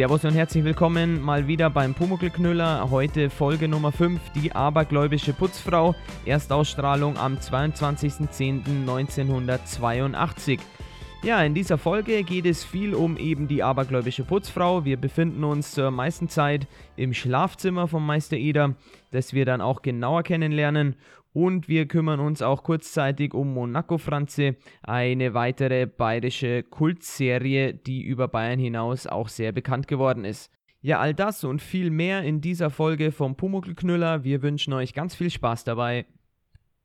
Servus und herzlich willkommen mal wieder beim Pumuckelknüller. Heute Folge Nummer 5, die abergläubische Putzfrau. Erstausstrahlung am 22.10.1982. Ja, in dieser Folge geht es viel um eben die abergläubische Putzfrau. Wir befinden uns zur meisten Zeit im Schlafzimmer vom Meister Eder, das wir dann auch genauer kennenlernen. Und wir kümmern uns auch kurzzeitig um Monaco Franze, eine weitere bayerische Kultserie, die über Bayern hinaus auch sehr bekannt geworden ist. Ja, all das und viel mehr in dieser Folge vom Pumuckelknüller. Wir wünschen euch ganz viel Spaß dabei.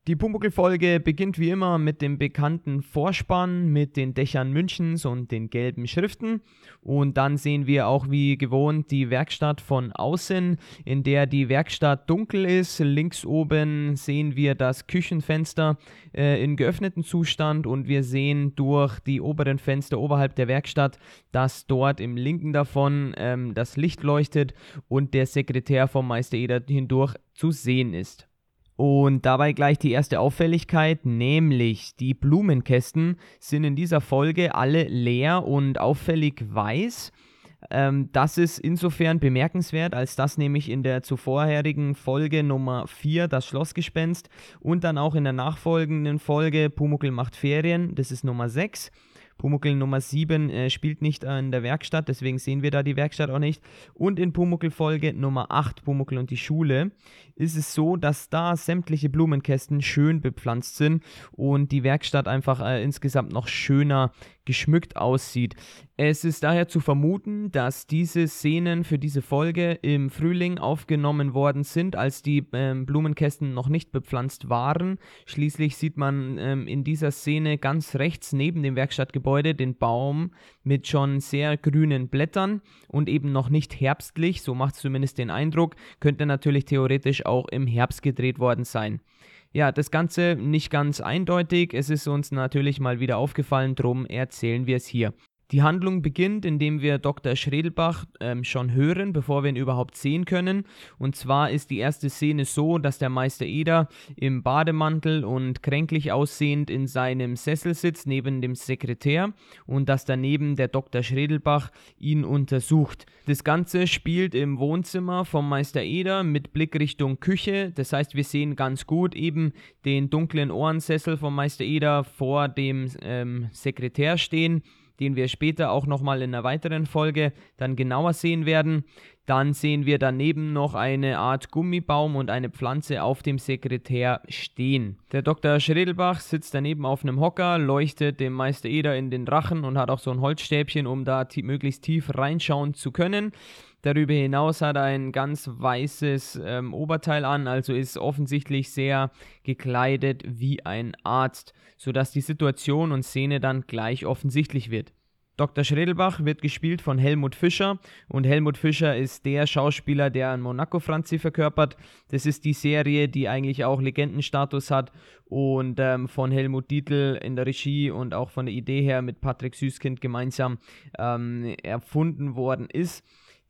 Die Pumuckl-Folge beginnt wie immer mit dem bekannten Vorspann mit den Dächern Münchens und den gelben Schriften. Und dann sehen wir auch wie gewohnt die Werkstatt von außen, in der die Werkstatt dunkel ist. Links oben sehen wir das Küchenfenster äh, in geöffnetem Zustand und wir sehen durch die oberen Fenster oberhalb der Werkstatt, dass dort im linken davon ähm, das Licht leuchtet und der Sekretär vom Meister Eder hindurch zu sehen ist. Und dabei gleich die erste Auffälligkeit, nämlich die Blumenkästen sind in dieser Folge alle leer und auffällig weiß. Ähm, das ist insofern bemerkenswert, als das nämlich in der zuvorherigen Folge Nummer 4, das Schlossgespenst, und dann auch in der nachfolgenden Folge Pumuckel macht Ferien, das ist Nummer 6, Pumuckl Nummer 7 äh, spielt nicht in der Werkstatt, deswegen sehen wir da die Werkstatt auch nicht. Und in Pumuckl Folge Nummer 8, Pumuckl und die Schule, ist es so, dass da sämtliche Blumenkästen schön bepflanzt sind und die Werkstatt einfach äh, insgesamt noch schöner geschmückt aussieht. Es ist daher zu vermuten, dass diese Szenen für diese Folge im Frühling aufgenommen worden sind, als die ähm, Blumenkästen noch nicht bepflanzt waren. Schließlich sieht man ähm, in dieser Szene ganz rechts neben dem Werkstattgebäude den Baum mit schon sehr grünen Blättern und eben noch nicht herbstlich, so macht es zumindest den Eindruck, könnte natürlich theoretisch auch im Herbst gedreht worden sein. Ja, das Ganze nicht ganz eindeutig. Es ist uns natürlich mal wieder aufgefallen, drum erzählen wir es hier. Die Handlung beginnt, indem wir Dr. Schredelbach ähm, schon hören, bevor wir ihn überhaupt sehen können. Und zwar ist die erste Szene so, dass der Meister Eder im Bademantel und kränklich aussehend in seinem Sessel sitzt, neben dem Sekretär, und dass daneben der Dr. Schredelbach ihn untersucht. Das Ganze spielt im Wohnzimmer vom Meister Eder mit Blick Richtung Küche. Das heißt, wir sehen ganz gut eben den dunklen Ohrensessel vom Meister Eder vor dem ähm, Sekretär stehen den wir später auch nochmal in einer weiteren Folge dann genauer sehen werden. Dann sehen wir daneben noch eine Art Gummibaum und eine Pflanze auf dem Sekretär stehen. Der Dr. Schredelbach sitzt daneben auf einem Hocker, leuchtet dem Meister Eder in den Rachen und hat auch so ein Holzstäbchen, um da möglichst tief reinschauen zu können. Darüber hinaus hat er ein ganz weißes ähm, Oberteil an, also ist offensichtlich sehr gekleidet wie ein Arzt, sodass die Situation und Szene dann gleich offensichtlich wird. Dr. Schredelbach wird gespielt von Helmut Fischer und Helmut Fischer ist der Schauspieler, der an Monaco Franzi verkörpert. Das ist die Serie, die eigentlich auch Legendenstatus hat und ähm, von Helmut Dietl in der Regie und auch von der Idee her mit Patrick Süßkind gemeinsam ähm, erfunden worden ist.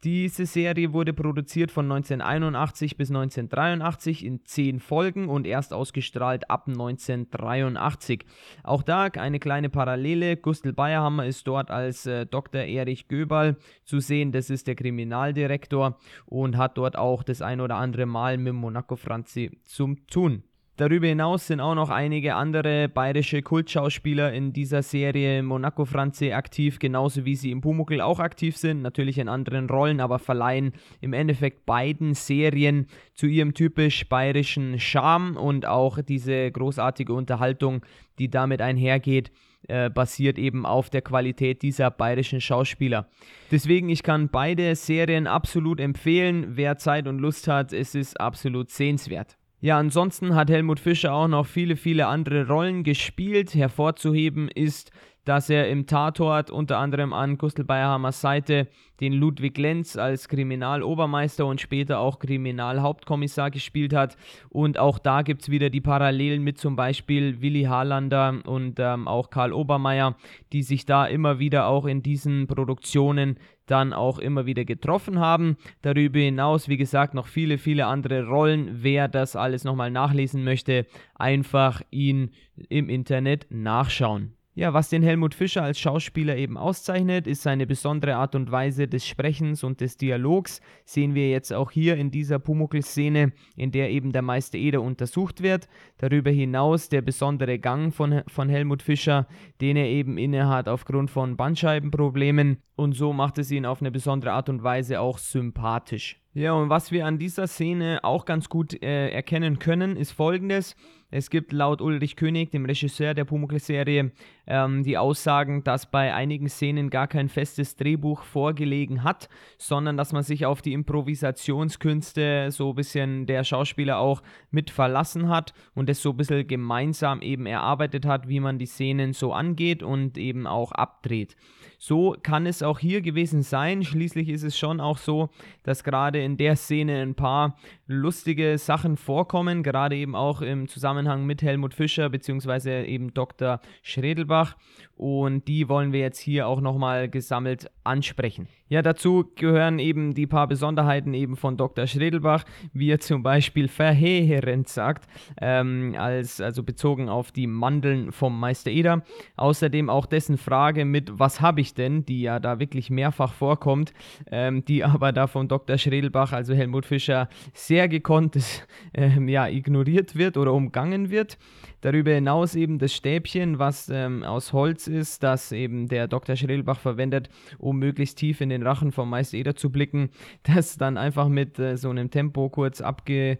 Diese Serie wurde produziert von 1981 bis 1983 in zehn Folgen und erst ausgestrahlt ab 1983. Auch da eine kleine Parallele. Gustl Bayerhammer ist dort als äh, Dr. Erich Göberl zu sehen. Das ist der Kriminaldirektor und hat dort auch das ein oder andere Mal mit Monaco Franzi zum Tun. Darüber hinaus sind auch noch einige andere bayerische Kultschauspieler in dieser Serie Monaco Franze aktiv, genauso wie sie im Pumuckl auch aktiv sind, natürlich in anderen Rollen, aber verleihen im Endeffekt beiden Serien zu ihrem typisch bayerischen Charme und auch diese großartige Unterhaltung, die damit einhergeht, äh, basiert eben auf der Qualität dieser bayerischen Schauspieler. Deswegen, ich kann beide Serien absolut empfehlen. Wer Zeit und Lust hat, es ist absolut sehenswert. Ja, ansonsten hat Helmut Fischer auch noch viele, viele andere Rollen gespielt. Hervorzuheben ist, dass er im Tatort unter anderem an Gustl Bayerhammers Seite den Ludwig Lenz als Kriminalobermeister und später auch Kriminalhauptkommissar gespielt hat. Und auch da gibt es wieder die Parallelen mit zum Beispiel Willi Harlander und ähm, auch Karl Obermeier, die sich da immer wieder auch in diesen Produktionen dann auch immer wieder getroffen haben. Darüber hinaus, wie gesagt, noch viele, viele andere Rollen. Wer das alles nochmal nachlesen möchte, einfach ihn im Internet nachschauen. Ja, was den Helmut Fischer als Schauspieler eben auszeichnet, ist seine besondere Art und Weise des Sprechens und des Dialogs. Sehen wir jetzt auch hier in dieser Pumuckl-Szene, in der eben der Meister Eder untersucht wird. Darüber hinaus der besondere Gang von, von Helmut Fischer, den er eben innehat aufgrund von Bandscheibenproblemen. Und so macht es ihn auf eine besondere Art und Weise auch sympathisch. Ja, und was wir an dieser Szene auch ganz gut äh, erkennen können, ist folgendes. Es gibt laut Ulrich König, dem Regisseur der Pumuckl-Serie, ähm, die Aussagen, dass bei einigen Szenen gar kein festes Drehbuch vorgelegen hat, sondern dass man sich auf die Improvisationskünste so ein bisschen der Schauspieler auch mit verlassen hat und es so ein bisschen gemeinsam eben erarbeitet hat, wie man die Szenen so angeht und eben auch abdreht. So kann es auch hier gewesen sein. Schließlich ist es schon auch so, dass gerade in der Szene ein paar lustige Sachen vorkommen, gerade eben auch im Zusammenhang mit Helmut Fischer bzw. eben Dr. Schredelbach und die wollen wir jetzt hier auch nochmal gesammelt ansprechen. Ja, dazu gehören eben die paar Besonderheiten eben von Dr. Schredelbach, wie er zum Beispiel verheerend sagt, ähm, als, also bezogen auf die Mandeln vom Meister Eder. Außerdem auch dessen Frage mit, was habe ich denn, die ja da wirklich mehrfach vorkommt, ähm, die aber da von Dr. Schredelbach, also Helmut Fischer, sehr gekonnt ähm, ja, ignoriert wird oder umgangen wird. Darüber hinaus eben das Stäbchen, was ähm, aus Holz ist, das eben der Dr. Schrelbach verwendet, um möglichst tief in den Rachen vom Meister Eder zu blicken, das dann einfach mit äh, so einem Tempo kurz abge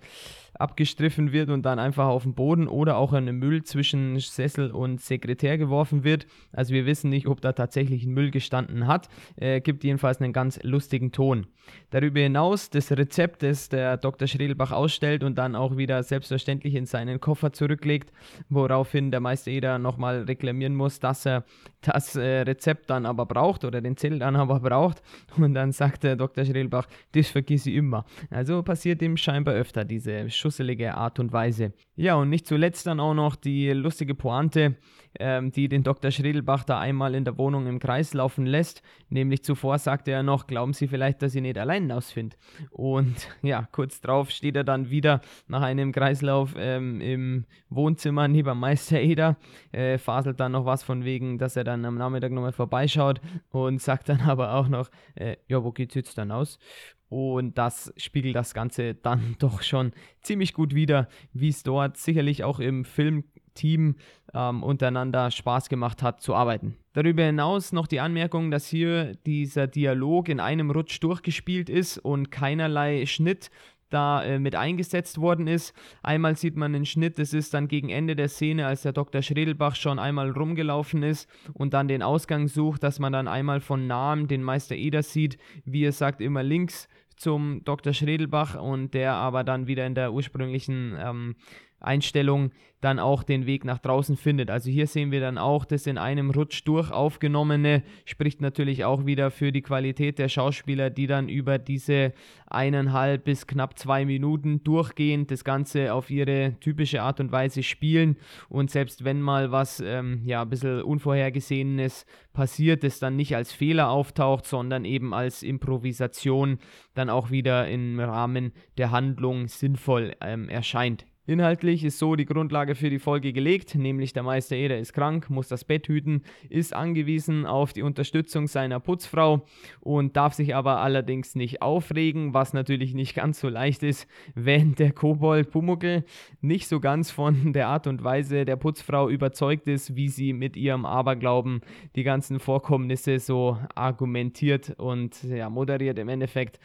abgestriffen wird und dann einfach auf den Boden oder auch in den Müll zwischen Sessel und Sekretär geworfen wird. Also wir wissen nicht, ob da tatsächlich ein Müll gestanden hat. Äh, gibt jedenfalls einen ganz lustigen Ton. Darüber hinaus das Rezept, das der Dr. Schredelbach ausstellt und dann auch wieder selbstverständlich in seinen Koffer zurücklegt, woraufhin der Meister Eder nochmal reklamieren muss, dass er das äh, Rezept dann aber braucht oder den Zettel dann aber braucht. Und dann sagt der Dr. Schredelbach, das vergiss ich immer. Also passiert ihm scheinbar öfter diese schusselige Art und Weise. Ja, und nicht zuletzt dann auch noch die lustige Pointe, ähm, die den Dr. Schredelbach da einmal in der Wohnung im Kreis laufen lässt. Nämlich zuvor sagte er noch, glauben Sie vielleicht, dass ich nicht allein ausfinde. Und ja, kurz drauf steht er dann wieder nach einem Kreislauf ähm, im Wohnzimmer neben Meister Eder, äh, faselt dann noch was von wegen, dass er dann am Nachmittag nochmal vorbeischaut und sagt dann aber auch noch, äh, ja, wo geht's jetzt dann aus? Und das spiegelt das Ganze dann doch schon ziemlich gut wider, wie es dort sicherlich auch im Filmteam ähm, untereinander Spaß gemacht hat zu arbeiten. Darüber hinaus noch die Anmerkung, dass hier dieser Dialog in einem Rutsch durchgespielt ist und keinerlei Schnitt da äh, mit eingesetzt worden ist. Einmal sieht man einen Schnitt, das ist dann gegen Ende der Szene, als der Dr. Schredelbach schon einmal rumgelaufen ist und dann den Ausgang sucht, dass man dann einmal von nahem den Meister Eder sieht, wie er sagt, immer links zum Dr. Schredelbach und der aber dann wieder in der ursprünglichen ähm, Einstellung dann auch den Weg nach draußen findet. Also hier sehen wir dann auch das in einem Rutsch durch aufgenommene, spricht natürlich auch wieder für die Qualität der Schauspieler, die dann über diese eineinhalb bis knapp zwei Minuten durchgehend das Ganze auf ihre typische Art und Weise spielen und selbst wenn mal was ähm, ja ein bisschen Unvorhergesehenes passiert, es dann nicht als Fehler auftaucht, sondern eben als Improvisation dann auch wieder im Rahmen der Handlung sinnvoll ähm, erscheint. Inhaltlich ist so die Grundlage für die Folge gelegt, nämlich der Meister Eder ist krank, muss das Bett hüten, ist angewiesen auf die Unterstützung seiner Putzfrau und darf sich aber allerdings nicht aufregen, was natürlich nicht ganz so leicht ist, wenn der Kobold Pumuckel nicht so ganz von der Art und Weise der Putzfrau überzeugt ist, wie sie mit ihrem Aberglauben die ganzen Vorkommnisse so argumentiert und ja, moderiert im Endeffekt.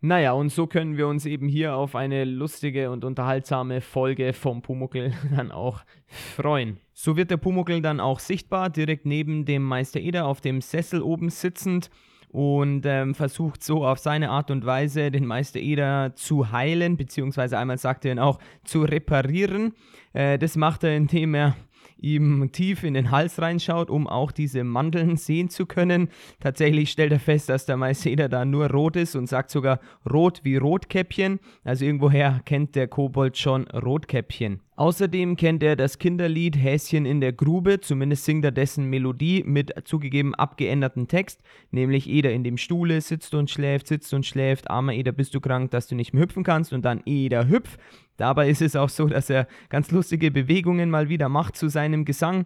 Naja, und so können wir uns eben hier auf eine lustige und unterhaltsame Folge vom Pumuckel dann auch freuen. So wird der Pumuckel dann auch sichtbar, direkt neben dem Meister Eder auf dem Sessel oben sitzend und ähm, versucht so auf seine Art und Weise den Meister Eder zu heilen, beziehungsweise einmal sagt er ihn auch zu reparieren. Äh, das macht er, indem er ihm tief in den Hals reinschaut, um auch diese Mandeln sehen zu können. Tatsächlich stellt er fest, dass der Maiseder da nur rot ist und sagt sogar rot wie Rotkäppchen. Also irgendwoher kennt der Kobold schon Rotkäppchen. Außerdem kennt er das Kinderlied Häschen in der Grube, zumindest singt er dessen Melodie mit zugegeben abgeänderten Text, nämlich Eder in dem Stuhle sitzt und schläft, sitzt und schläft, armer Eder, bist du krank, dass du nicht mehr hüpfen kannst und dann Eder hüpf. Dabei ist es auch so, dass er ganz lustige Bewegungen mal wieder macht zu seinem Gesang.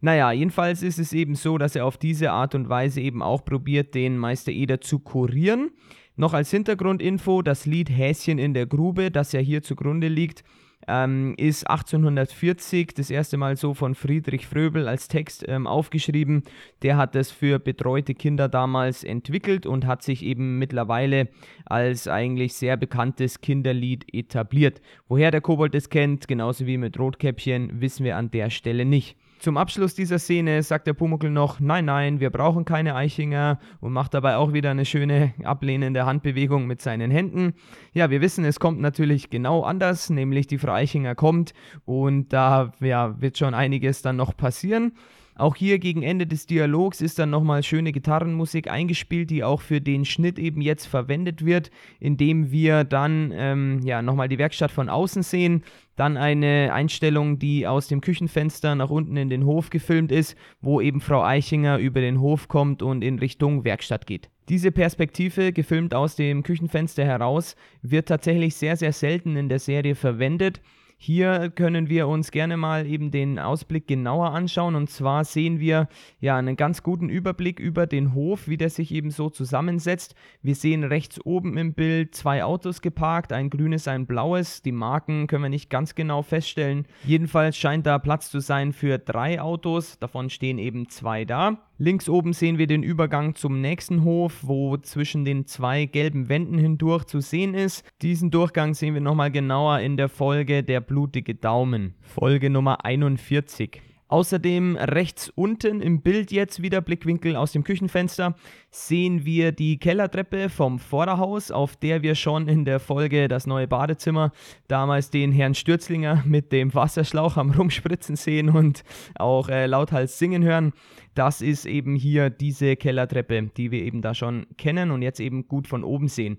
Naja, jedenfalls ist es eben so, dass er auf diese Art und Weise eben auch probiert, den Meister Eder zu kurieren. Noch als Hintergrundinfo, das Lied Häschen in der Grube, das ja hier zugrunde liegt, ähm, ist 1840 das erste Mal so von Friedrich Fröbel als Text ähm, aufgeschrieben. Der hat das für betreute Kinder damals entwickelt und hat sich eben mittlerweile als eigentlich sehr bekanntes Kinderlied etabliert. Woher der Kobold es kennt, genauso wie mit Rotkäppchen, wissen wir an der Stelle nicht. Zum Abschluss dieser Szene sagt der Pumuckl noch, nein, nein, wir brauchen keine Eichinger und macht dabei auch wieder eine schöne ablehnende Handbewegung mit seinen Händen. Ja, wir wissen, es kommt natürlich genau anders, nämlich die Frau Eichinger kommt und da ja, wird schon einiges dann noch passieren. Auch hier gegen Ende des Dialogs ist dann nochmal schöne Gitarrenmusik eingespielt, die auch für den Schnitt eben jetzt verwendet wird, indem wir dann ähm, ja nochmal die Werkstatt von außen sehen. Dann eine Einstellung, die aus dem Küchenfenster nach unten in den Hof gefilmt ist, wo eben Frau Eichinger über den Hof kommt und in Richtung Werkstatt geht. Diese Perspektive, gefilmt aus dem Küchenfenster heraus, wird tatsächlich sehr, sehr selten in der Serie verwendet. Hier können wir uns gerne mal eben den Ausblick genauer anschauen. Und zwar sehen wir ja einen ganz guten Überblick über den Hof, wie der sich eben so zusammensetzt. Wir sehen rechts oben im Bild zwei Autos geparkt, ein grünes, ein blaues. Die Marken können wir nicht ganz genau feststellen. Jedenfalls scheint da Platz zu sein für drei Autos. Davon stehen eben zwei da. Links oben sehen wir den Übergang zum nächsten Hof, wo zwischen den zwei gelben Wänden hindurch zu sehen ist. Diesen Durchgang sehen wir nochmal genauer in der Folge Der blutige Daumen, Folge Nummer 41. Außerdem rechts unten im Bild jetzt wieder Blickwinkel aus dem Küchenfenster sehen wir die Kellertreppe vom Vorderhaus, auf der wir schon in der Folge das neue Badezimmer damals den Herrn Stürzlinger mit dem Wasserschlauch am Rumspritzen sehen und auch äh, lauthals singen hören. Das ist eben hier diese Kellertreppe, die wir eben da schon kennen und jetzt eben gut von oben sehen.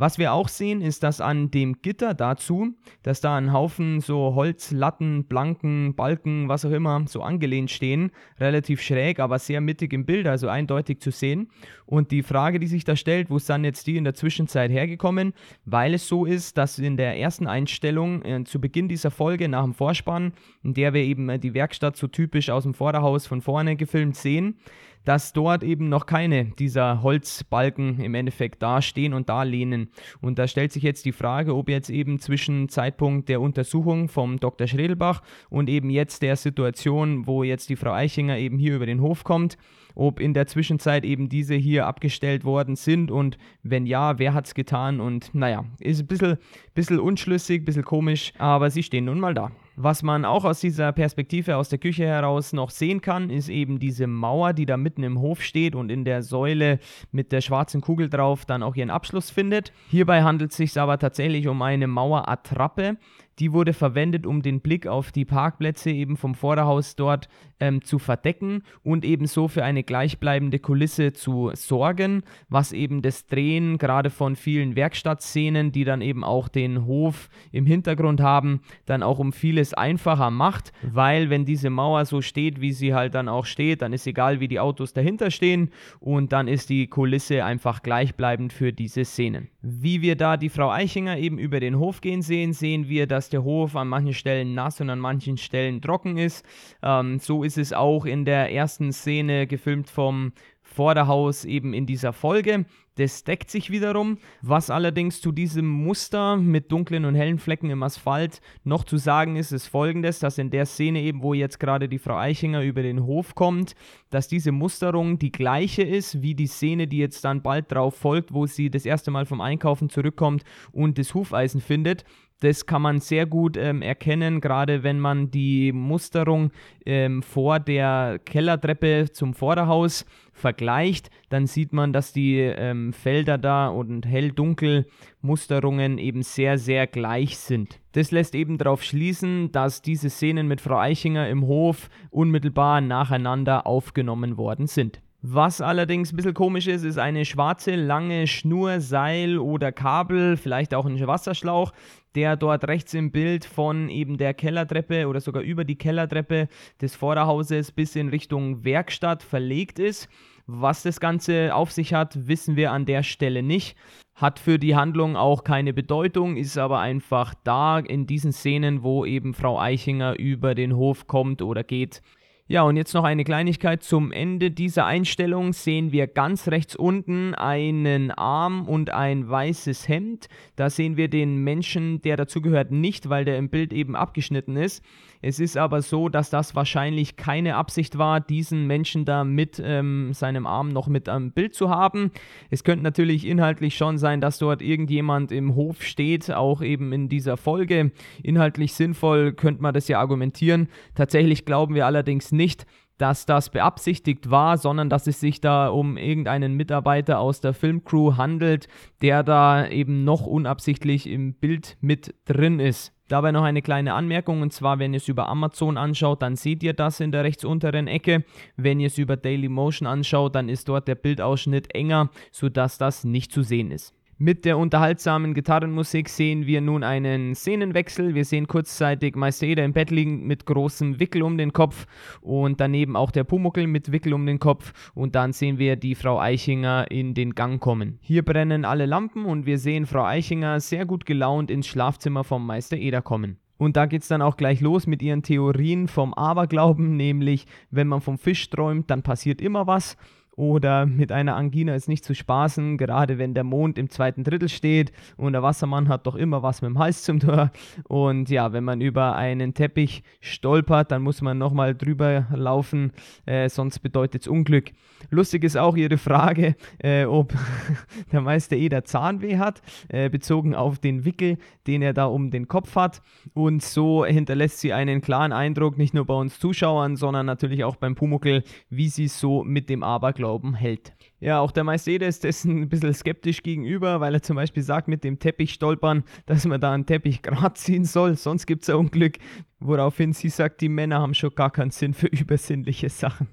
Was wir auch sehen, ist, dass an dem Gitter dazu, dass da ein Haufen so Holzlatten, Blanken, Balken, was auch immer, so angelehnt stehen, relativ schräg, aber sehr mittig im Bild, also eindeutig zu sehen. Und die Frage, die sich da stellt, wo sind jetzt die in der Zwischenzeit hergekommen? Weil es so ist, dass in der ersten Einstellung äh, zu Beginn dieser Folge nach dem Vorspann, in der wir eben äh, die Werkstatt so typisch aus dem Vorderhaus von vorne gefilmt sehen, dass dort eben noch keine dieser Holzbalken im Endeffekt dastehen und da lehnen. Und da stellt sich jetzt die Frage, ob jetzt eben zwischen Zeitpunkt der Untersuchung vom Dr. Schredelbach und eben jetzt der Situation, wo jetzt die Frau Eichinger eben hier über den Hof kommt, ob in der Zwischenzeit eben diese hier abgestellt worden sind und wenn ja, wer hat es getan und naja, ist ein bisschen, bisschen unschlüssig, ein bisschen komisch, aber sie stehen nun mal da. Was man auch aus dieser Perspektive aus der Küche heraus noch sehen kann, ist eben diese Mauer, die da mitten im Hof steht und in der Säule mit der schwarzen Kugel drauf dann auch ihren Abschluss findet. Hierbei handelt es sich aber tatsächlich um eine Mauerattrappe, die wurde verwendet, um den Blick auf die Parkplätze eben vom Vorderhaus dort ähm, zu verdecken und ebenso für eine gleichbleibende Kulisse zu sorgen, was eben das Drehen gerade von vielen Werkstattszenen, die dann eben auch den Hof im Hintergrund haben, dann auch um vieles einfacher macht, weil wenn diese Mauer so steht, wie sie halt dann auch steht, dann ist egal, wie die Autos dahinter stehen und dann ist die Kulisse einfach gleichbleibend für diese Szenen. Wie wir da die Frau Eichinger eben über den Hof gehen sehen, sehen wir, dass der Hof an manchen Stellen nass und an manchen Stellen trocken ist. Ähm, so ist es auch in der ersten Szene gefilmt vom Vorderhaus eben in dieser Folge. Das deckt sich wiederum. Was allerdings zu diesem Muster mit dunklen und hellen Flecken im Asphalt noch zu sagen ist, ist folgendes, dass in der Szene eben, wo jetzt gerade die Frau Eichinger über den Hof kommt, dass diese Musterung die gleiche ist wie die Szene, die jetzt dann bald drauf folgt, wo sie das erste Mal vom Einkaufen zurückkommt und das Hufeisen findet. Das kann man sehr gut ähm, erkennen, gerade wenn man die Musterung ähm, vor der Kellertreppe zum Vorderhaus vergleicht, dann sieht man, dass die ähm, Felder da und hell-dunkel Musterungen eben sehr, sehr gleich sind. Das lässt eben darauf schließen, dass diese Szenen mit Frau Eichinger im Hof unmittelbar nacheinander aufgenommen worden sind. Was allerdings ein bisschen komisch ist, ist eine schwarze lange Schnur, Seil oder Kabel, vielleicht auch ein Wasserschlauch, der dort rechts im Bild von eben der Kellertreppe oder sogar über die Kellertreppe des Vorderhauses bis in Richtung Werkstatt verlegt ist. Was das Ganze auf sich hat, wissen wir an der Stelle nicht. Hat für die Handlung auch keine Bedeutung, ist aber einfach da in diesen Szenen, wo eben Frau Eichinger über den Hof kommt oder geht. Ja, und jetzt noch eine Kleinigkeit. Zum Ende dieser Einstellung sehen wir ganz rechts unten einen Arm und ein weißes Hemd. Da sehen wir den Menschen, der dazugehört, nicht, weil der im Bild eben abgeschnitten ist. Es ist aber so, dass das wahrscheinlich keine Absicht war, diesen Menschen da mit ähm, seinem Arm noch mit am Bild zu haben. Es könnte natürlich inhaltlich schon sein, dass dort irgendjemand im Hof steht, auch eben in dieser Folge. Inhaltlich sinnvoll könnte man das ja argumentieren. Tatsächlich glauben wir allerdings nicht, dass das beabsichtigt war, sondern dass es sich da um irgendeinen Mitarbeiter aus der Filmcrew handelt, der da eben noch unabsichtlich im Bild mit drin ist. Dabei noch eine kleine Anmerkung und zwar, wenn ihr es über Amazon anschaut, dann seht ihr das in der rechts unteren Ecke. Wenn ihr es über Dailymotion anschaut, dann ist dort der Bildausschnitt enger, sodass das nicht zu sehen ist. Mit der unterhaltsamen Gitarrenmusik sehen wir nun einen Szenenwechsel. Wir sehen kurzzeitig Meister Eder im Bett liegen mit großem Wickel um den Kopf und daneben auch der Pumuckel mit Wickel um den Kopf und dann sehen wir die Frau Eichinger in den Gang kommen. Hier brennen alle Lampen und wir sehen Frau Eichinger sehr gut gelaunt ins Schlafzimmer vom Meister Eder kommen. Und da geht es dann auch gleich los mit ihren Theorien vom Aberglauben, nämlich wenn man vom Fisch träumt, dann passiert immer was oder mit einer Angina ist nicht zu spaßen, gerade wenn der Mond im zweiten Drittel steht und der Wassermann hat doch immer was mit dem Hals zum Tor. Und ja, wenn man über einen Teppich stolpert, dann muss man nochmal drüber laufen, äh, sonst bedeutet es Unglück. Lustig ist auch Ihre Frage, äh, ob der Meister Eder Zahnweh hat, äh, bezogen auf den Wickel, den er da um den Kopf hat. Und so hinterlässt sie einen klaren Eindruck, nicht nur bei uns Zuschauern, sondern natürlich auch beim Pumuckel, wie sie so mit dem Aberglauben Glauben hält. Ja, auch der Meister ist dessen ein bisschen skeptisch gegenüber, weil er zum Beispiel sagt, mit dem Teppich stolpern, dass man da einen Teppich gerade ziehen soll, sonst gibt es ein Unglück. Woraufhin sie sagt, die Männer haben schon gar keinen Sinn für übersinnliche Sachen.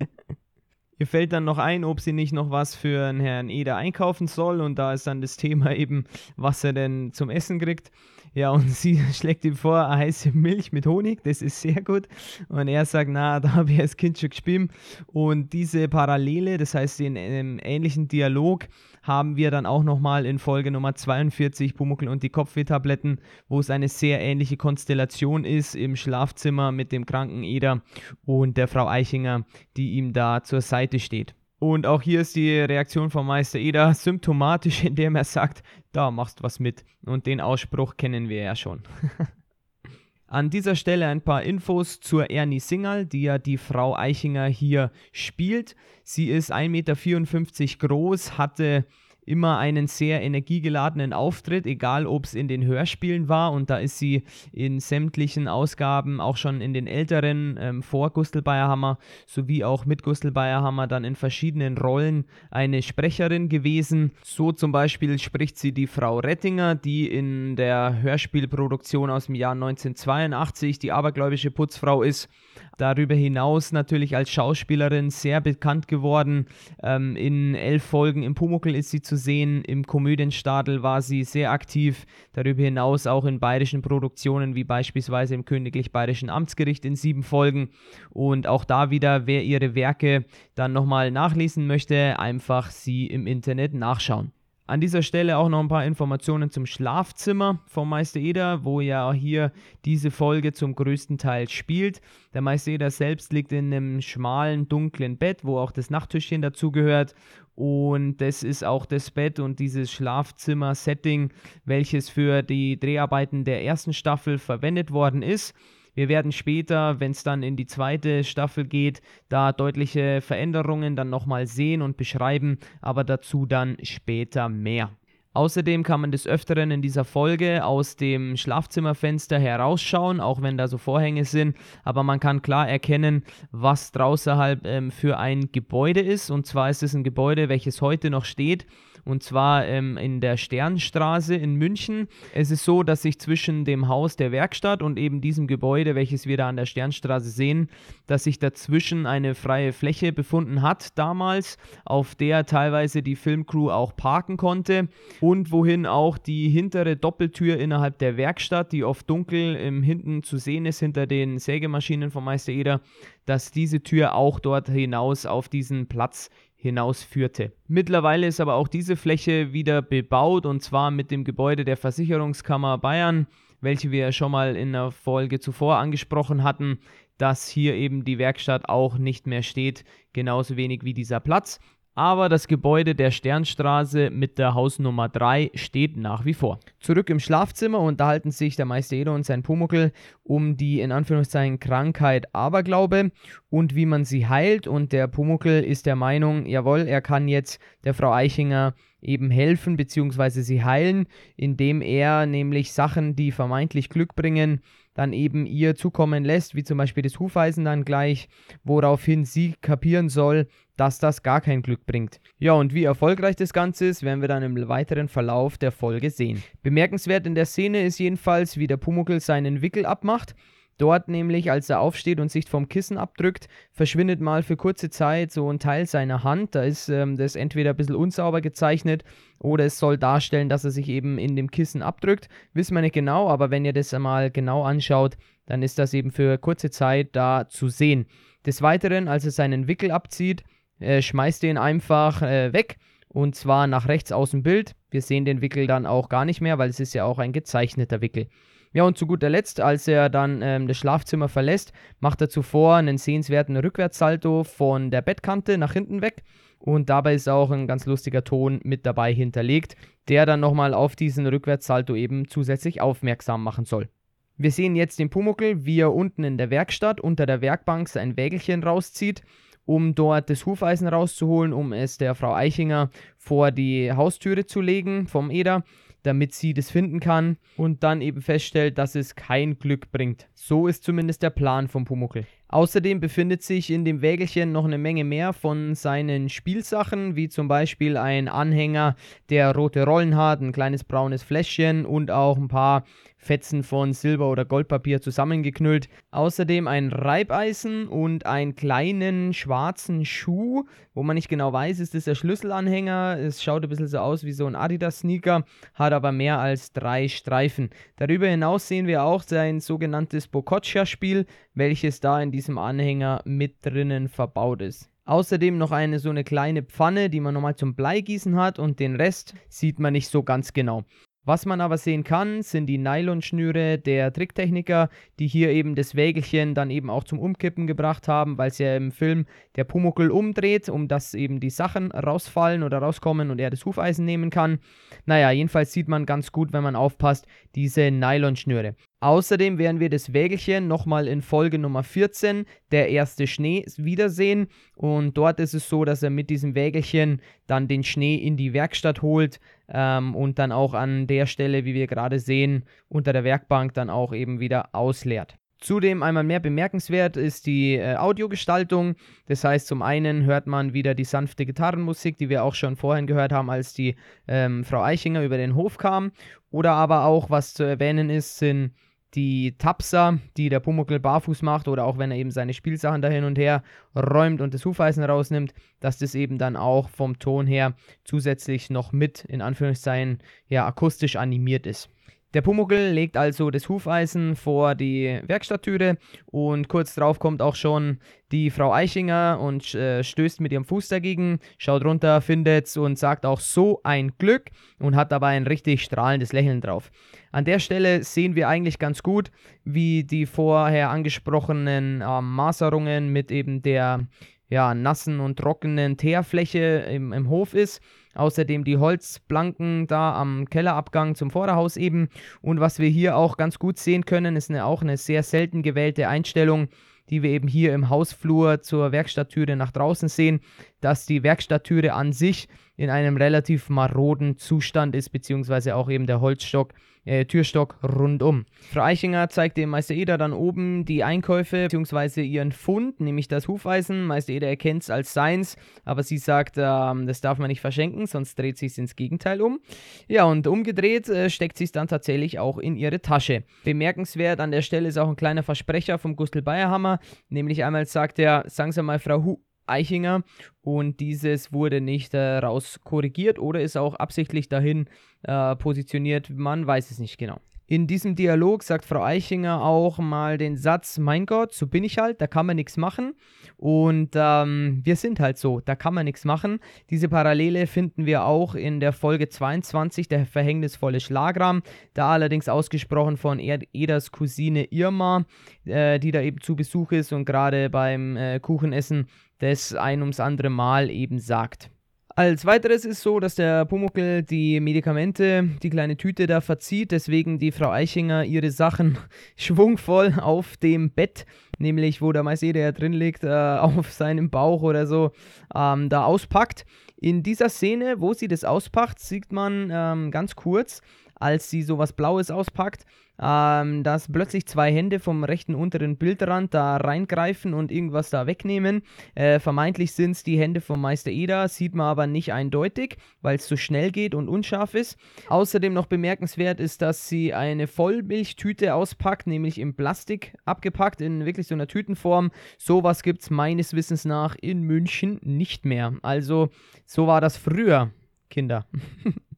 Ihr fällt dann noch ein, ob sie nicht noch was für einen Herrn Eder einkaufen soll und da ist dann das Thema eben, was er denn zum Essen kriegt. Ja, und sie schlägt ihm vor, heiße Milch mit Honig, das ist sehr gut. Und er sagt, na, da habe ich als Kind schon gespielt. Und diese Parallele, das heißt den ähm, ähnlichen Dialog, haben wir dann auch nochmal in Folge Nummer 42, Pumuckl und die Kopfwehtabletten, wo es eine sehr ähnliche Konstellation ist im Schlafzimmer mit dem kranken Eder und der Frau Eichinger, die ihm da zur Seite steht. Und auch hier ist die Reaktion von Meister Eder symptomatisch, indem er sagt, da machst was mit. Und den Ausspruch kennen wir ja schon. An dieser Stelle ein paar Infos zur Ernie Singal, die ja die Frau Eichinger hier spielt. Sie ist 1,54 Meter groß, hatte immer einen sehr energiegeladenen Auftritt, egal ob es in den Hörspielen war. Und da ist sie in sämtlichen Ausgaben, auch schon in den älteren ähm, vor Gustl Bayerhammer sowie auch mit Gustl Bayerhammer dann in verschiedenen Rollen eine Sprecherin gewesen. So zum Beispiel spricht sie die Frau Rettinger, die in der Hörspielproduktion aus dem Jahr 1982 die abergläubische Putzfrau ist. Darüber hinaus natürlich als Schauspielerin sehr bekannt geworden. Ähm, in elf Folgen im Pumuckel ist sie zu sehen. Im Komödienstadel war sie sehr aktiv. Darüber hinaus auch in bayerischen Produktionen wie beispielsweise im Königlich Bayerischen Amtsgericht in sieben Folgen. Und auch da wieder, wer ihre Werke dann nochmal nachlesen möchte, einfach sie im Internet nachschauen. An dieser Stelle auch noch ein paar Informationen zum Schlafzimmer vom Meister Eder, wo ja hier diese Folge zum größten Teil spielt. Der Meister Eder selbst liegt in einem schmalen, dunklen Bett, wo auch das Nachttischchen dazugehört. Und das ist auch das Bett und dieses Schlafzimmer-Setting, welches für die Dreharbeiten der ersten Staffel verwendet worden ist. Wir werden später, wenn es dann in die zweite Staffel geht, da deutliche Veränderungen dann nochmal sehen und beschreiben, aber dazu dann später mehr. Außerdem kann man des Öfteren in dieser Folge aus dem Schlafzimmerfenster herausschauen, auch wenn da so Vorhänge sind, aber man kann klar erkennen, was draußen halt ähm, für ein Gebäude ist. Und zwar ist es ein Gebäude, welches heute noch steht und zwar ähm, in der Sternstraße in München. Es ist so, dass sich zwischen dem Haus der Werkstatt und eben diesem Gebäude, welches wir da an der Sternstraße sehen, dass sich dazwischen eine freie Fläche befunden hat damals, auf der teilweise die Filmcrew auch parken konnte und wohin auch die hintere Doppeltür innerhalb der Werkstatt, die oft dunkel im Hinten zu sehen ist, hinter den Sägemaschinen von Meister Eder, dass diese Tür auch dort hinaus auf diesen Platz hinausführte. Mittlerweile ist aber auch diese Fläche wieder bebaut und zwar mit dem Gebäude der Versicherungskammer Bayern welche wir schon mal in der Folge zuvor angesprochen hatten, dass hier eben die Werkstatt auch nicht mehr steht, genauso wenig wie dieser Platz aber das Gebäude der Sternstraße mit der Hausnummer 3 steht nach wie vor. Zurück im Schlafzimmer unterhalten sich der Meister Eder und sein Pumuckel um die in Anführungszeichen Krankheit Aberglaube und wie man sie heilt und der Pumuckel ist der Meinung, jawohl, er kann jetzt der Frau Eichinger eben helfen bzw. sie heilen, indem er nämlich Sachen, die vermeintlich Glück bringen, dann eben ihr zukommen lässt, wie zum Beispiel das Hufeisen dann gleich, woraufhin sie kapieren soll, dass das gar kein Glück bringt. Ja, und wie erfolgreich das Ganze ist, werden wir dann im weiteren Verlauf der Folge sehen. Bemerkenswert in der Szene ist jedenfalls, wie der Pumuckel seinen Wickel abmacht. Dort nämlich, als er aufsteht und sich vom Kissen abdrückt, verschwindet mal für kurze Zeit so ein Teil seiner Hand. Da ist ähm, das entweder ein bisschen unsauber gezeichnet oder es soll darstellen, dass er sich eben in dem Kissen abdrückt. Wissen wir nicht genau, aber wenn ihr das einmal genau anschaut, dann ist das eben für kurze Zeit da zu sehen. Des Weiteren, als er seinen Wickel abzieht, äh, schmeißt den einfach äh, weg und zwar nach rechts aus dem Bild. Wir sehen den Wickel dann auch gar nicht mehr, weil es ist ja auch ein gezeichneter Wickel. Ja, und zu guter Letzt, als er dann ähm, das Schlafzimmer verlässt, macht er zuvor einen sehenswerten Rückwärtssalto von der Bettkante nach hinten weg. Und dabei ist auch ein ganz lustiger Ton mit dabei hinterlegt, der dann nochmal auf diesen Rückwärtssalto eben zusätzlich aufmerksam machen soll. Wir sehen jetzt den Pumuckel, wie er unten in der Werkstatt unter der Werkbank sein Wägelchen rauszieht, um dort das Hufeisen rauszuholen, um es der Frau Eichinger vor die Haustüre zu legen vom Eder damit sie das finden kann und dann eben feststellt, dass es kein Glück bringt. So ist zumindest der Plan vom Pumuckel. Außerdem befindet sich in dem Wägelchen noch eine Menge mehr von seinen Spielsachen, wie zum Beispiel ein Anhänger, der rote Rollen hat, ein kleines braunes Fläschchen und auch ein paar Fetzen von Silber- oder Goldpapier zusammengeknüllt. Außerdem ein Reibeisen und einen kleinen schwarzen Schuh, wo man nicht genau weiß, ist das der Schlüsselanhänger. Es schaut ein bisschen so aus wie so ein Adidas-Sneaker, hat aber mehr als drei Streifen. Darüber hinaus sehen wir auch sein sogenanntes Bococcia-Spiel, welches da in diesem Anhänger mit drinnen verbaut ist. Außerdem noch eine so eine kleine Pfanne, die man nochmal zum Bleigießen hat und den Rest sieht man nicht so ganz genau. Was man aber sehen kann, sind die Nylonschnüre der Tricktechniker, die hier eben das Wägelchen dann eben auch zum Umkippen gebracht haben, weil es ja im Film der Pumuckel umdreht, um dass eben die Sachen rausfallen oder rauskommen und er das Hufeisen nehmen kann. Naja, jedenfalls sieht man ganz gut, wenn man aufpasst, diese Nylonschnüre. Außerdem werden wir das Wägelchen nochmal in Folge Nummer 14, der erste Schnee, wiedersehen. Und dort ist es so, dass er mit diesem Wägelchen dann den Schnee in die Werkstatt holt ähm, und dann auch an der Stelle, wie wir gerade sehen, unter der Werkbank dann auch eben wieder ausleert. Zudem einmal mehr bemerkenswert ist die äh, Audiogestaltung. Das heißt, zum einen hört man wieder die sanfte Gitarrenmusik, die wir auch schon vorhin gehört haben, als die ähm, Frau Eichinger über den Hof kam. Oder aber auch, was zu erwähnen ist, sind die Tapser, die der Pumuckl barfuß macht oder auch wenn er eben seine Spielsachen da hin und her räumt und das Hufeisen rausnimmt, dass das eben dann auch vom Ton her zusätzlich noch mit in Anführungszeichen ja akustisch animiert ist. Der Pumuckl legt also das Hufeisen vor die Werkstatttüre und kurz darauf kommt auch schon die Frau Eichinger und äh, stößt mit ihrem Fuß dagegen, schaut runter, findet's und sagt auch so ein Glück und hat dabei ein richtig strahlendes Lächeln drauf. An der Stelle sehen wir eigentlich ganz gut, wie die vorher angesprochenen äh, Maserungen mit eben der ja, nassen und trockenen Teerfläche im, im Hof ist. Außerdem die Holzplanken da am Kellerabgang zum Vorderhaus eben. Und was wir hier auch ganz gut sehen können, ist eine, auch eine sehr selten gewählte Einstellung, die wir eben hier im Hausflur zur Werkstatttüre nach draußen sehen, dass die Werkstatttüre an sich in einem relativ maroden Zustand ist, beziehungsweise auch eben der Holzstock äh, Türstock rundum. Frau Eichinger zeigt dem Meister Eder dann oben die Einkäufe bzw. ihren Fund, nämlich das Hufeisen. Meister Eder erkennt es als seins, aber sie sagt, ähm, das darf man nicht verschenken, sonst dreht sich ins Gegenteil um. Ja, und umgedreht äh, steckt sie es dann tatsächlich auch in ihre Tasche. Bemerkenswert an der Stelle ist auch ein kleiner Versprecher vom Gustl Bayerhammer, nämlich einmal sagt er, sagen Sie mal, Frau Hu Eichinger und dieses wurde nicht äh, raus korrigiert oder ist auch absichtlich dahin äh, positioniert, man weiß es nicht genau. In diesem Dialog sagt Frau Eichinger auch mal den Satz, mein Gott, so bin ich halt, da kann man nichts machen. Und ähm, wir sind halt so, da kann man nichts machen. Diese Parallele finden wir auch in der Folge 22, der verhängnisvolle Schlagrahm, da allerdings ausgesprochen von Edas Cousine Irma, äh, die da eben zu Besuch ist und gerade beim äh, Kuchenessen das ein ums andere Mal eben sagt. Als weiteres ist so, dass der Pumuckel die Medikamente, die kleine Tüte da verzieht, deswegen die Frau Eichinger ihre Sachen schwungvoll auf dem Bett, nämlich wo der Meister ja drin liegt, äh, auf seinem Bauch oder so, ähm, da auspackt. In dieser Szene, wo sie das auspackt, sieht man ähm, ganz kurz, als sie sowas Blaues auspackt, ähm, dass plötzlich zwei Hände vom rechten unteren Bildrand da reingreifen und irgendwas da wegnehmen. Äh, vermeintlich sind es die Hände vom Meister Eda, sieht man aber nicht eindeutig, weil es so schnell geht und unscharf ist. Außerdem noch bemerkenswert ist, dass sie eine Vollmilchtüte auspackt, nämlich in Plastik abgepackt, in wirklich so einer Tütenform. Sowas gibt es meines Wissens nach in München nicht mehr. Also so war das früher, Kinder.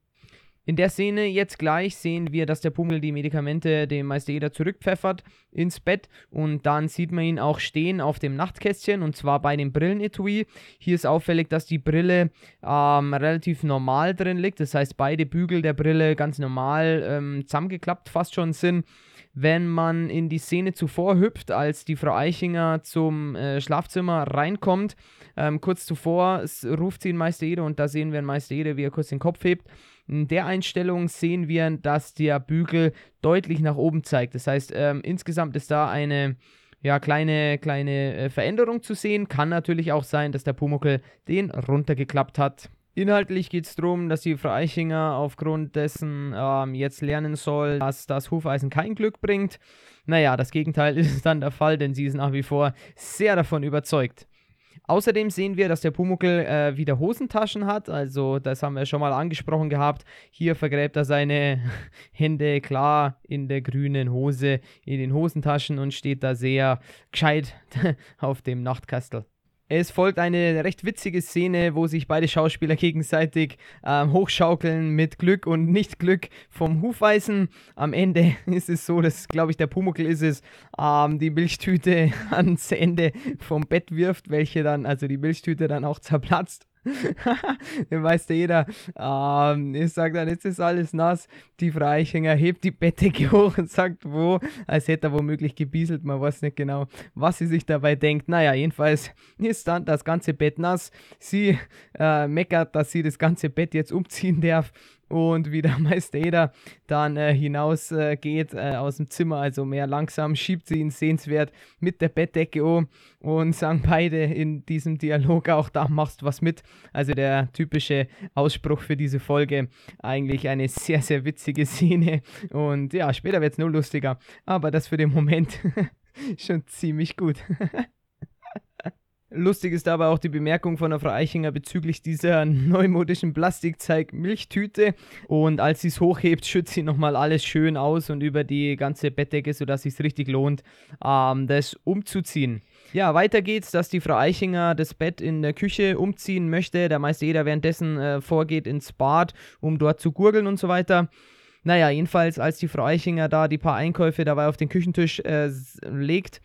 In der Szene jetzt gleich sehen wir, dass der Pummel die Medikamente dem Meister Eder zurückpfeffert ins Bett und dann sieht man ihn auch stehen auf dem Nachtkästchen und zwar bei dem Brillenetui. Hier ist auffällig, dass die Brille ähm, relativ normal drin liegt, das heißt beide Bügel der Brille ganz normal ähm, zusammengeklappt fast schon sind wenn man in die Szene zuvor hüpft, als die Frau Eichinger zum äh, Schlafzimmer reinkommt. Ähm, kurz zuvor ruft sie den Meister Ede und da sehen wir den Meister Ede, wie er kurz den Kopf hebt. In der Einstellung sehen wir, dass der Bügel deutlich nach oben zeigt. Das heißt, ähm, insgesamt ist da eine ja, kleine, kleine äh, Veränderung zu sehen. Kann natürlich auch sein, dass der Pumuckel den runtergeklappt hat. Inhaltlich geht es darum, dass die Frau Eichinger aufgrund dessen ähm, jetzt lernen soll, dass das Hufeisen kein Glück bringt. Naja, das Gegenteil ist dann der Fall, denn sie ist nach wie vor sehr davon überzeugt. Außerdem sehen wir, dass der Pumuckel äh, wieder Hosentaschen hat. Also, das haben wir schon mal angesprochen gehabt. Hier vergräbt er seine Hände klar in der grünen Hose, in den Hosentaschen und steht da sehr gescheit auf dem Nachtkastel. Es folgt eine recht witzige Szene, wo sich beide Schauspieler gegenseitig ähm, hochschaukeln mit Glück und Nicht-Glück vom Hufeisen. Am Ende ist es so, dass, glaube ich, der Pumuckl ist es, ähm, die Milchtüte ans Ende vom Bett wirft, welche dann, also die Milchtüte dann auch zerplatzt. Den weiß ja jeder. Ähm, ich sage dann, jetzt ist alles nass. Die Frau Eichinger hebt die Bettdecke hoch und sagt, wo, als hätte er womöglich gebieselt. Man weiß nicht genau, was sie sich dabei denkt. Naja, jedenfalls ist dann das ganze Bett nass. Sie äh, meckert, dass sie das ganze Bett jetzt umziehen darf und wie der Meister dann äh, hinausgeht äh, äh, aus dem Zimmer, also mehr langsam, schiebt sie ihn sehenswert mit der Bettdecke um und sagen beide in diesem Dialog auch, da machst was mit. Also der typische Ausspruch für diese Folge, eigentlich eine sehr, sehr witzige Szene und ja, später wird es nur lustiger, aber das für den Moment schon ziemlich gut. Lustig ist aber auch die Bemerkung von der Frau Eichinger bezüglich dieser neumodischen Plastikzeig-Milchtüte. Und als sie es hochhebt, schützt sie nochmal alles schön aus und über die ganze Bettdecke, sodass es sich richtig lohnt, ähm, das umzuziehen. Ja, weiter geht's, dass die Frau Eichinger das Bett in der Küche umziehen möchte. Der Meister jeder währenddessen äh, vorgeht ins Bad, um dort zu gurgeln und so weiter. Naja, jedenfalls, als die Frau Eichinger da die paar Einkäufe dabei auf den Küchentisch äh, legt,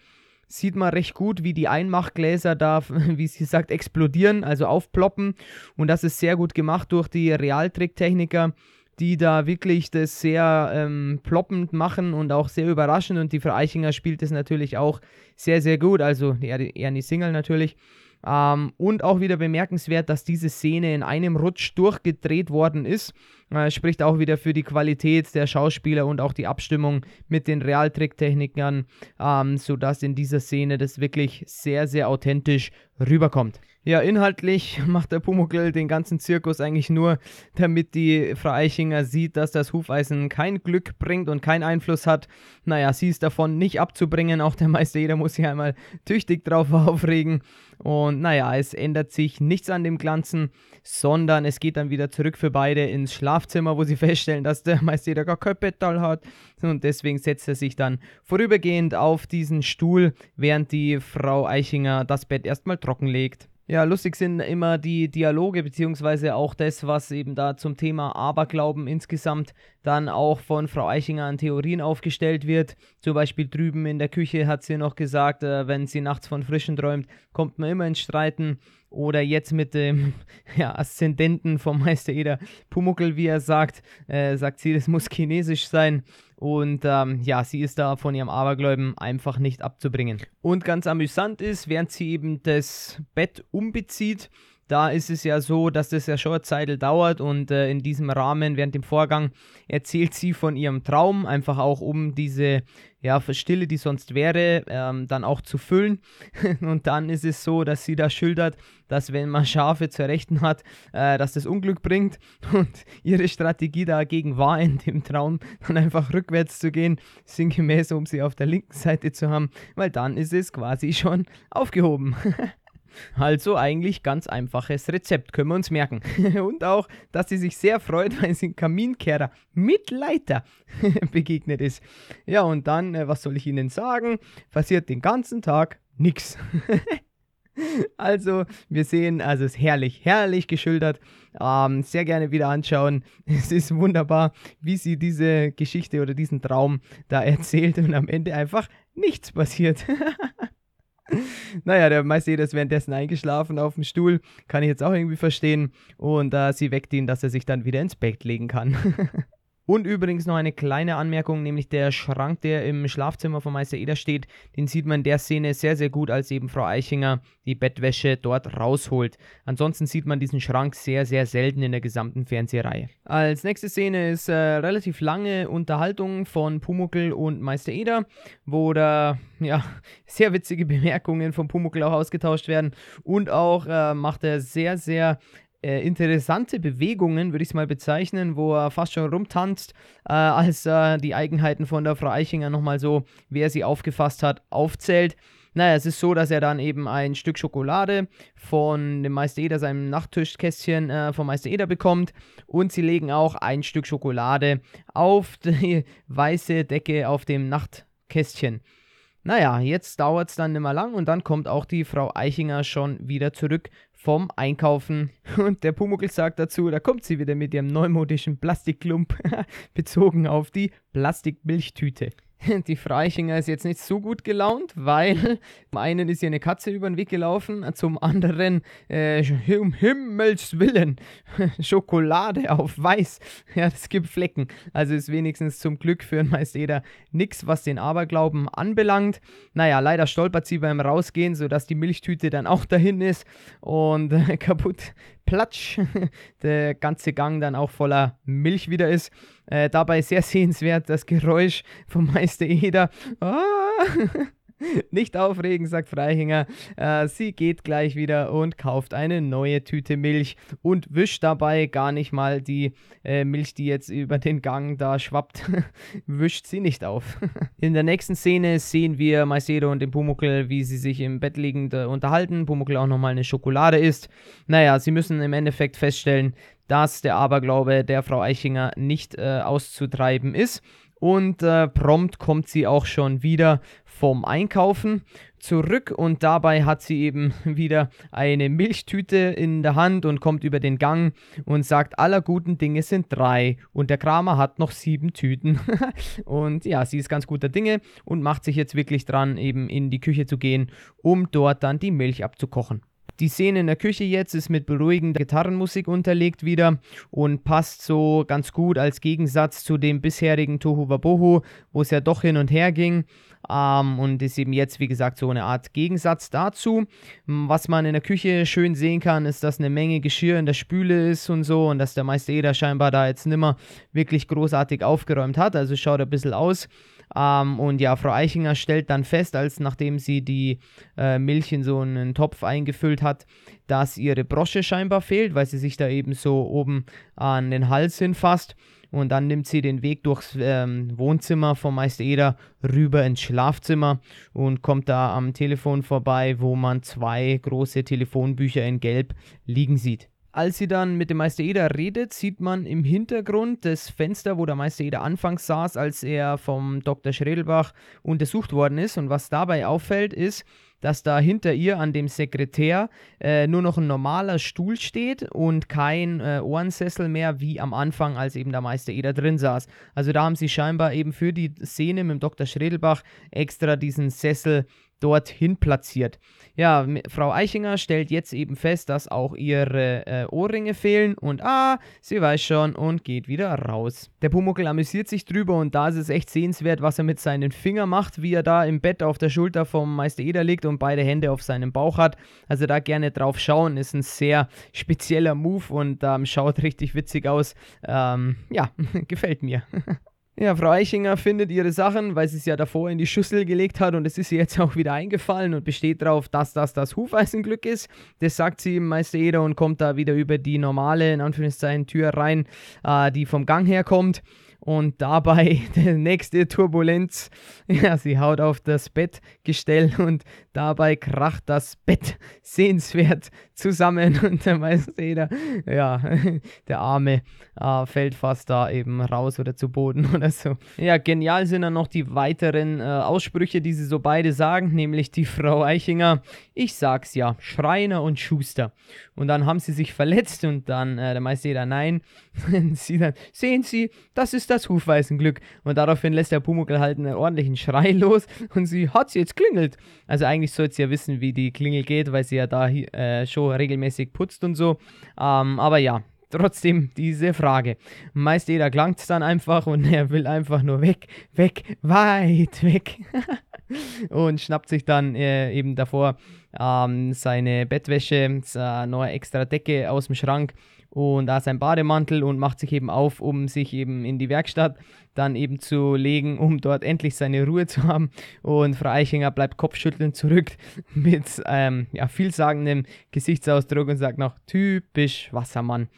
sieht man recht gut, wie die Einmachgläser da, wie sie sagt, explodieren, also aufploppen. Und das ist sehr gut gemacht durch die Realtricktechniker, die da wirklich das sehr ähm, ploppend machen und auch sehr überraschend. Und die Frau Eichinger spielt das natürlich auch sehr, sehr gut. Also Ernie Single natürlich. Ähm, und auch wieder bemerkenswert, dass diese Szene in einem Rutsch durchgedreht worden ist. Äh, spricht auch wieder für die Qualität der Schauspieler und auch die Abstimmung mit den Realtricktechnikern, ähm, sodass in dieser Szene das wirklich sehr, sehr authentisch rüberkommt. Ja, inhaltlich macht der Pumuckl den ganzen Zirkus eigentlich nur, damit die Frau Eichinger sieht, dass das Hufeisen kein Glück bringt und keinen Einfluss hat. Naja, sie ist davon nicht abzubringen. Auch der Meister jeder muss sich einmal tüchtig drauf aufregen. Und naja, es ändert sich nichts an dem Glanzen, sondern es geht dann wieder zurück für beide ins Schlafzimmer, wo sie feststellen, dass der Meister jeder gar kein Bettal hat. Und deswegen setzt er sich dann vorübergehend auf diesen Stuhl, während die Frau Eichinger das Bett erstmal trocken legt. Ja, lustig sind immer die Dialoge, beziehungsweise auch das, was eben da zum Thema Aberglauben insgesamt dann auch von Frau Eichinger an Theorien aufgestellt wird. Zum Beispiel drüben in der Küche hat sie noch gesagt, äh, wenn sie nachts von Frischen träumt, kommt man immer ins Streiten. Oder jetzt mit dem ja, Aszendenten vom Meister Eder Pumuckel, wie er sagt, äh, sagt sie, das muss chinesisch sein. Und ähm, ja, sie ist da von ihrem Abergläuben einfach nicht abzubringen. Und ganz amüsant ist, während sie eben das Bett umbezieht, da ist es ja so, dass das ja schon eine Zeit dauert und äh, in diesem Rahmen, während dem Vorgang, erzählt sie von ihrem Traum, einfach auch um diese ja, Stille, die sonst wäre, ähm, dann auch zu füllen. und dann ist es so, dass sie da schildert, dass wenn man Schafe zur Rechten hat, äh, dass das Unglück bringt. Und ihre Strategie dagegen war in dem Traum, dann einfach rückwärts zu gehen, sinngemäß, um sie auf der linken Seite zu haben, weil dann ist es quasi schon aufgehoben. Also eigentlich ganz einfaches Rezept, können wir uns merken. Und auch, dass sie sich sehr freut, weil sie ein Kaminkehrer mit Leiter begegnet ist. Ja, und dann, äh, was soll ich Ihnen sagen? Passiert den ganzen Tag nichts. Also, wir sehen, also es ist herrlich, herrlich geschildert. Ähm, sehr gerne wieder anschauen. Es ist wunderbar, wie sie diese Geschichte oder diesen Traum da erzählt und am Ende einfach nichts passiert. naja, der Meister ist währenddessen eingeschlafen auf dem Stuhl. Kann ich jetzt auch irgendwie verstehen. Und äh, sie weckt ihn, dass er sich dann wieder ins Bett legen kann. Und übrigens noch eine kleine Anmerkung, nämlich der Schrank, der im Schlafzimmer von Meister Eder steht, den sieht man in der Szene sehr, sehr gut, als eben Frau Eichinger die Bettwäsche dort rausholt. Ansonsten sieht man diesen Schrank sehr, sehr selten in der gesamten Fernsehreihe. Als nächste Szene ist äh, relativ lange Unterhaltung von Pumuckel und Meister Eder, wo da ja, sehr witzige Bemerkungen von Pumuckel auch ausgetauscht werden und auch äh, macht er sehr, sehr äh, interessante Bewegungen, würde ich es mal bezeichnen, wo er fast schon rumtanzt, äh, als er die Eigenheiten von der Frau Eichinger nochmal so, wer sie aufgefasst hat, aufzählt. Naja, es ist so, dass er dann eben ein Stück Schokolade von dem Meister Eder, seinem Nachttischkästchen äh, vom Meister Eder bekommt und sie legen auch ein Stück Schokolade auf die weiße Decke auf dem Nachtkästchen. Naja, jetzt dauert es dann nicht mehr lang und dann kommt auch die Frau Eichinger schon wieder zurück vom Einkaufen. Und der Pumuckl sagt dazu, da kommt sie wieder mit ihrem neumodischen Plastikklump, bezogen auf die Plastikmilchtüte. Die Freichinger ist jetzt nicht so gut gelaunt, weil zum einen ist ihr eine Katze über den Weg gelaufen, zum anderen, äh, um Himmels Willen, Schokolade auf weiß. Ja, das gibt Flecken. Also ist wenigstens zum Glück für ein Meister nichts, was den Aberglauben anbelangt. Naja, leider stolpert sie beim Rausgehen, sodass die Milchtüte dann auch dahin ist und äh, kaputt platsch, der ganze Gang dann auch voller Milch wieder ist. Äh, dabei sehr sehenswert das Geräusch vom Meister Eder. Ah! Nicht aufregen, sagt Freihinger. Äh, sie geht gleich wieder und kauft eine neue Tüte Milch und wischt dabei gar nicht mal die äh, Milch, die jetzt über den Gang da schwappt, wischt sie nicht auf. In der nächsten Szene sehen wir Macedo und den Pumuckl, wie sie sich im Bett liegend äh, unterhalten. Pumuckl auch nochmal eine Schokolade isst. Naja, sie müssen im Endeffekt feststellen, dass der Aberglaube der Frau Eichinger nicht äh, auszutreiben ist und äh, prompt kommt sie auch schon wieder vom Einkaufen zurück und dabei hat sie eben wieder eine Milchtüte in der Hand und kommt über den Gang und sagt, aller guten Dinge sind drei und der Kramer hat noch sieben Tüten. und ja, sie ist ganz guter Dinge und macht sich jetzt wirklich dran, eben in die Küche zu gehen, um dort dann die Milch abzukochen. Die Szene in der Küche jetzt ist mit beruhigender Gitarrenmusik unterlegt wieder und passt so ganz gut als Gegensatz zu dem bisherigen Tohu Wabohu, wo es ja doch hin und her ging. Ähm, und ist eben jetzt, wie gesagt, so eine Art Gegensatz dazu. Was man in der Küche schön sehen kann, ist, dass eine Menge Geschirr in der Spüle ist und so und dass der Meister Eder scheinbar da jetzt nimmer wirklich großartig aufgeräumt hat. Also schaut ein bisschen aus ähm, und ja, Frau Eichinger stellt dann fest, als nachdem sie die äh, Milch in so einen Topf eingefüllt hat, dass ihre Brosche scheinbar fehlt, weil sie sich da eben so oben an den Hals hinfasst. Und dann nimmt sie den Weg durchs ähm, Wohnzimmer von Meister Eder rüber ins Schlafzimmer und kommt da am Telefon vorbei, wo man zwei große Telefonbücher in Gelb liegen sieht. Als sie dann mit dem Meister Eder redet, sieht man im Hintergrund das Fenster, wo der Meister Eder anfangs saß, als er vom Dr. Schredelbach untersucht worden ist. Und was dabei auffällt, ist, dass da hinter ihr an dem Sekretär äh, nur noch ein normaler Stuhl steht und kein äh, Ohrensessel mehr, wie am Anfang, als eben der Meister Eder drin saß. Also da haben sie scheinbar eben für die Szene mit dem Dr. Schredelbach extra diesen Sessel dorthin platziert. Ja, Frau Eichinger stellt jetzt eben fest, dass auch ihre äh, Ohrringe fehlen und ah, sie weiß schon und geht wieder raus. Der Pumuckel amüsiert sich drüber und da ist es echt sehenswert, was er mit seinen Fingern macht, wie er da im Bett auf der Schulter vom Meister Eder liegt und beide Hände auf seinem Bauch hat. Also da gerne drauf schauen, ist ein sehr spezieller Move und ähm, schaut richtig witzig aus. Ähm, ja, gefällt mir. Ja, Frau Eichinger findet ihre Sachen, weil sie es ja davor in die Schüssel gelegt hat und es ist ihr jetzt auch wieder eingefallen und besteht darauf, dass das das Hufeisenglück ist. Das sagt sie Meister Eder und kommt da wieder über die normale, in Anführungszeichen, Tür rein, äh, die vom Gang herkommt. Und dabei die nächste Turbulenz. Ja, sie haut auf das Bettgestell und dabei kracht das Bett sehenswert zusammen. Und der Meister jeder, ja, der Arme äh, fällt fast da eben raus oder zu Boden oder so. Ja, genial sind dann noch die weiteren äh, Aussprüche, die sie so beide sagen, nämlich die Frau Eichinger. Ich sag's ja, Schreiner und Schuster. Und dann haben sie sich verletzt und dann äh, der Meister jeder, nein. sie dann, sehen Sie, das ist das Hufweisenglück. Und daraufhin lässt der Pumuckl halt einen ordentlichen Schrei los und sie hat sie jetzt klingelt. Also eigentlich sollte sie ja wissen, wie die Klingel geht, weil sie ja da äh, schon regelmäßig putzt und so. Ähm, aber ja, trotzdem diese Frage. Meist jeder klangt es dann einfach und er will einfach nur weg, weg, weit weg. und schnappt sich dann äh, eben davor ähm, seine Bettwäsche, eine neue extra Decke aus dem Schrank und da sein Bademantel und macht sich eben auf, um sich eben in die Werkstatt dann eben zu legen, um dort endlich seine Ruhe zu haben. Und Frau Eichinger bleibt kopfschüttelnd zurück mit ähm, ja, vielsagendem Gesichtsausdruck und sagt noch typisch Wassermann.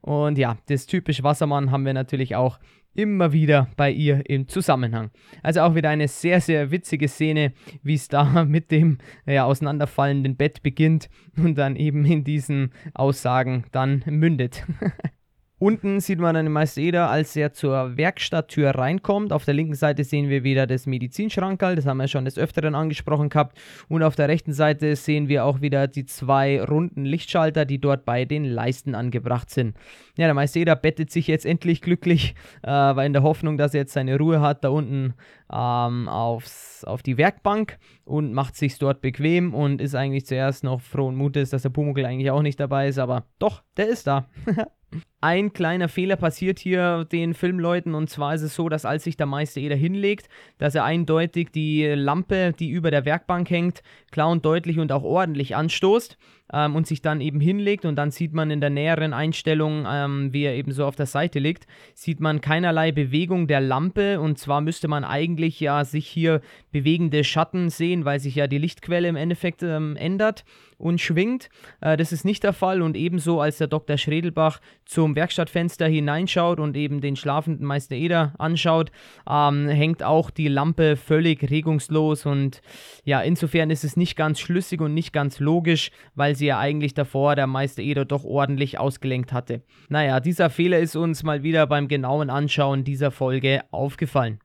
Und ja, das typisch Wassermann haben wir natürlich auch immer wieder bei ihr im Zusammenhang. Also auch wieder eine sehr, sehr witzige Szene, wie es da mit dem ja, auseinanderfallenden Bett beginnt und dann eben in diesen Aussagen dann mündet. Unten sieht man den Meister als er zur Werkstatttür reinkommt. Auf der linken Seite sehen wir wieder das Medizinschrankerl, das haben wir schon des Öfteren angesprochen gehabt. Und auf der rechten Seite sehen wir auch wieder die zwei runden Lichtschalter, die dort bei den Leisten angebracht sind. Ja, der Meister bettet sich jetzt endlich glücklich, äh, weil in der Hoffnung, dass er jetzt seine Ruhe hat, da unten ähm, aufs, auf die Werkbank und macht sich dort bequem und ist eigentlich zuerst noch frohen Mutes, dass der Pumuckl eigentlich auch nicht dabei ist, aber doch, der ist da. Ein kleiner Fehler passiert hier den Filmleuten. Und zwar ist es so, dass als sich der Meister Eder hinlegt, dass er eindeutig die Lampe, die über der Werkbank hängt, klar und deutlich und auch ordentlich anstoßt ähm, und sich dann eben hinlegt und dann sieht man in der näheren Einstellung, ähm, wie er eben so auf der Seite liegt, sieht man keinerlei Bewegung der Lampe und zwar müsste man eigentlich ja sich hier bewegende Schatten sehen, weil sich ja die Lichtquelle im Endeffekt ähm, ändert und schwingt. Äh, das ist nicht der Fall und ebenso als der Dr. Schredelbach zum Werkstattfenster hineinschaut und eben den schlafenden Meister Eder anschaut, ähm, hängt auch die Lampe völlig regungslos und ja, insofern ist es nicht ganz schlüssig und nicht ganz logisch, weil sie ja eigentlich davor der Meister Eder doch ordentlich ausgelenkt hatte. Naja, dieser Fehler ist uns mal wieder beim genauen Anschauen dieser Folge aufgefallen.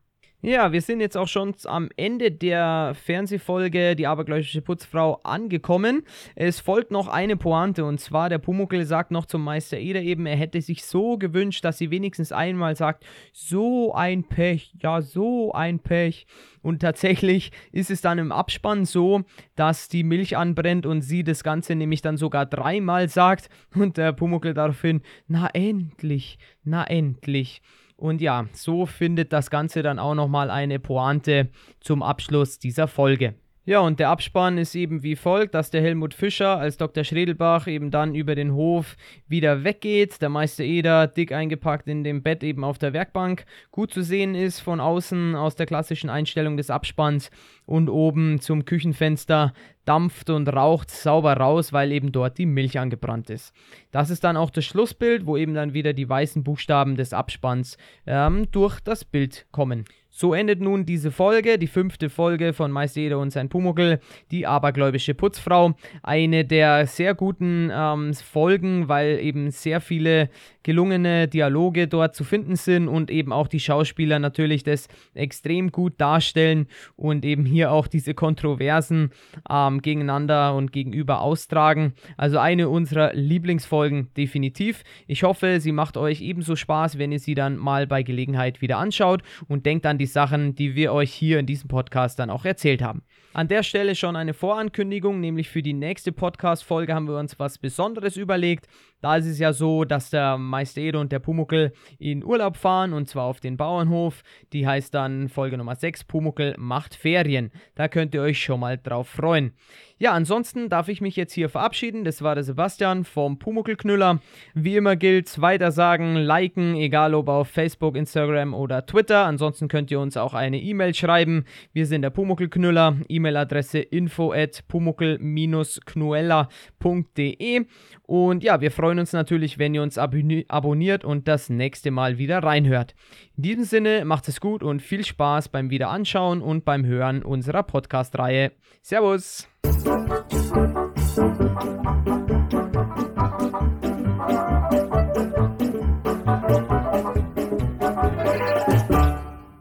Ja, wir sind jetzt auch schon am Ende der Fernsehfolge Die abergläubische Putzfrau angekommen. Es folgt noch eine Pointe und zwar der Pumuckel sagt noch zum Meister Eder eben, er hätte sich so gewünscht, dass sie wenigstens einmal sagt, so ein Pech, ja, so ein Pech. Und tatsächlich ist es dann im Abspann so, dass die Milch anbrennt und sie das Ganze nämlich dann sogar dreimal sagt und der Pumuckel daraufhin, na endlich, na endlich. Und ja, so findet das Ganze dann auch nochmal eine Pointe zum Abschluss dieser Folge. Ja, und der Abspann ist eben wie folgt, dass der Helmut Fischer als Dr. Schredelbach eben dann über den Hof wieder weggeht, der Meister Eder dick eingepackt in dem Bett eben auf der Werkbank gut zu sehen ist von außen aus der klassischen Einstellung des Abspanns und oben zum Küchenfenster dampft und raucht sauber raus, weil eben dort die Milch angebrannt ist. Das ist dann auch das Schlussbild, wo eben dann wieder die weißen Buchstaben des Abspanns ähm, durch das Bild kommen. So endet nun diese Folge, die fünfte Folge von Meister Eder und sein Pumuckel, die abergläubische Putzfrau. Eine der sehr guten ähm, Folgen, weil eben sehr viele gelungene Dialoge dort zu finden sind und eben auch die Schauspieler natürlich das extrem gut darstellen und eben hier auch diese Kontroversen ähm, gegeneinander und gegenüber austragen. Also eine unserer Lieblingsfolgen definitiv. Ich hoffe, sie macht euch ebenso Spaß, wenn ihr sie dann mal bei Gelegenheit wieder anschaut und denkt an die Sachen, die wir euch hier in diesem Podcast dann auch erzählt haben. An der Stelle schon eine Vorankündigung, nämlich für die nächste Podcast-Folge haben wir uns was Besonderes überlegt. Da ist es ja so, dass der Meister Ede und der Pumuckel in Urlaub fahren und zwar auf den Bauernhof. Die heißt dann Folge Nummer 6, Pumuckel macht Ferien. Da könnt ihr euch schon mal drauf freuen. Ja, ansonsten darf ich mich jetzt hier verabschieden. Das war der Sebastian vom Pumuckelknüller. Wie immer gilt, weiter sagen, liken, egal ob auf Facebook, Instagram oder Twitter. Ansonsten könnt ihr uns auch eine E-Mail schreiben. Wir sind der Pumuckelknüller. E-Mail-Adresse info at pumuckel-knuella.de. Und ja, wir freuen uns natürlich, wenn ihr uns abonniert und das nächste Mal wieder reinhört. In diesem Sinne, macht es gut und viel Spaß beim Wiederanschauen und beim Hören unserer Podcast-Reihe. Servus!